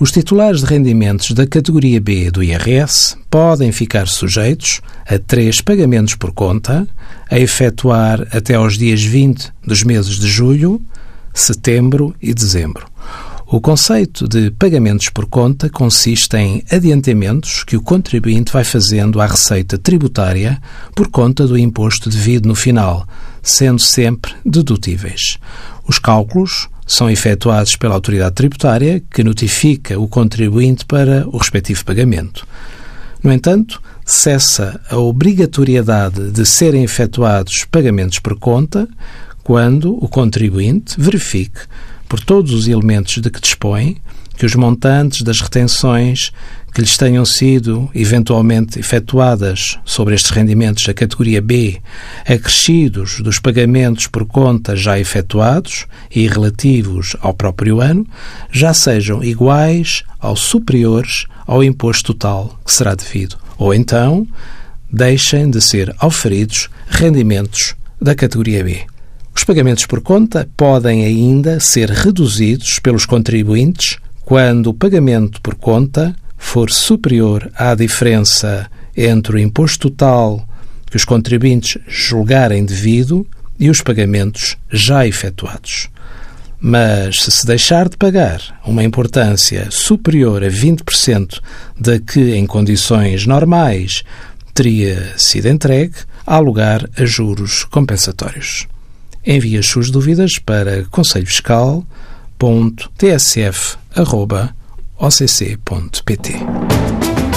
Os titulares de rendimentos da categoria B do IRS podem ficar sujeitos a três pagamentos por conta, a efetuar até aos dias 20 dos meses de julho, setembro e dezembro. O conceito de pagamentos por conta consiste em adiantamentos que o contribuinte vai fazendo à receita tributária por conta do imposto devido no final, sendo sempre dedutíveis. Os cálculos são efetuados pela autoridade tributária, que notifica o contribuinte para o respectivo pagamento. No entanto, cessa a obrigatoriedade de serem efetuados pagamentos por conta quando o contribuinte verifique por todos os elementos de que dispõe, que os montantes das retenções que lhes tenham sido eventualmente efetuadas sobre estes rendimentos da categoria B, acrescidos dos pagamentos por conta já efetuados e relativos ao próprio ano, já sejam iguais ou superiores ao imposto total que será devido, ou então deixem de ser auferidos rendimentos da categoria B. Os pagamentos por conta podem ainda ser reduzidos pelos contribuintes quando o pagamento por conta for superior à diferença entre o imposto total que os contribuintes julgarem devido e os pagamentos já efetuados. Mas se se deixar de pagar uma importância superior a 20% da que, em condições normais, teria sido entregue, há lugar a juros compensatórios. Envie as suas dúvidas para conselhofiscal.tsf.occ.pt.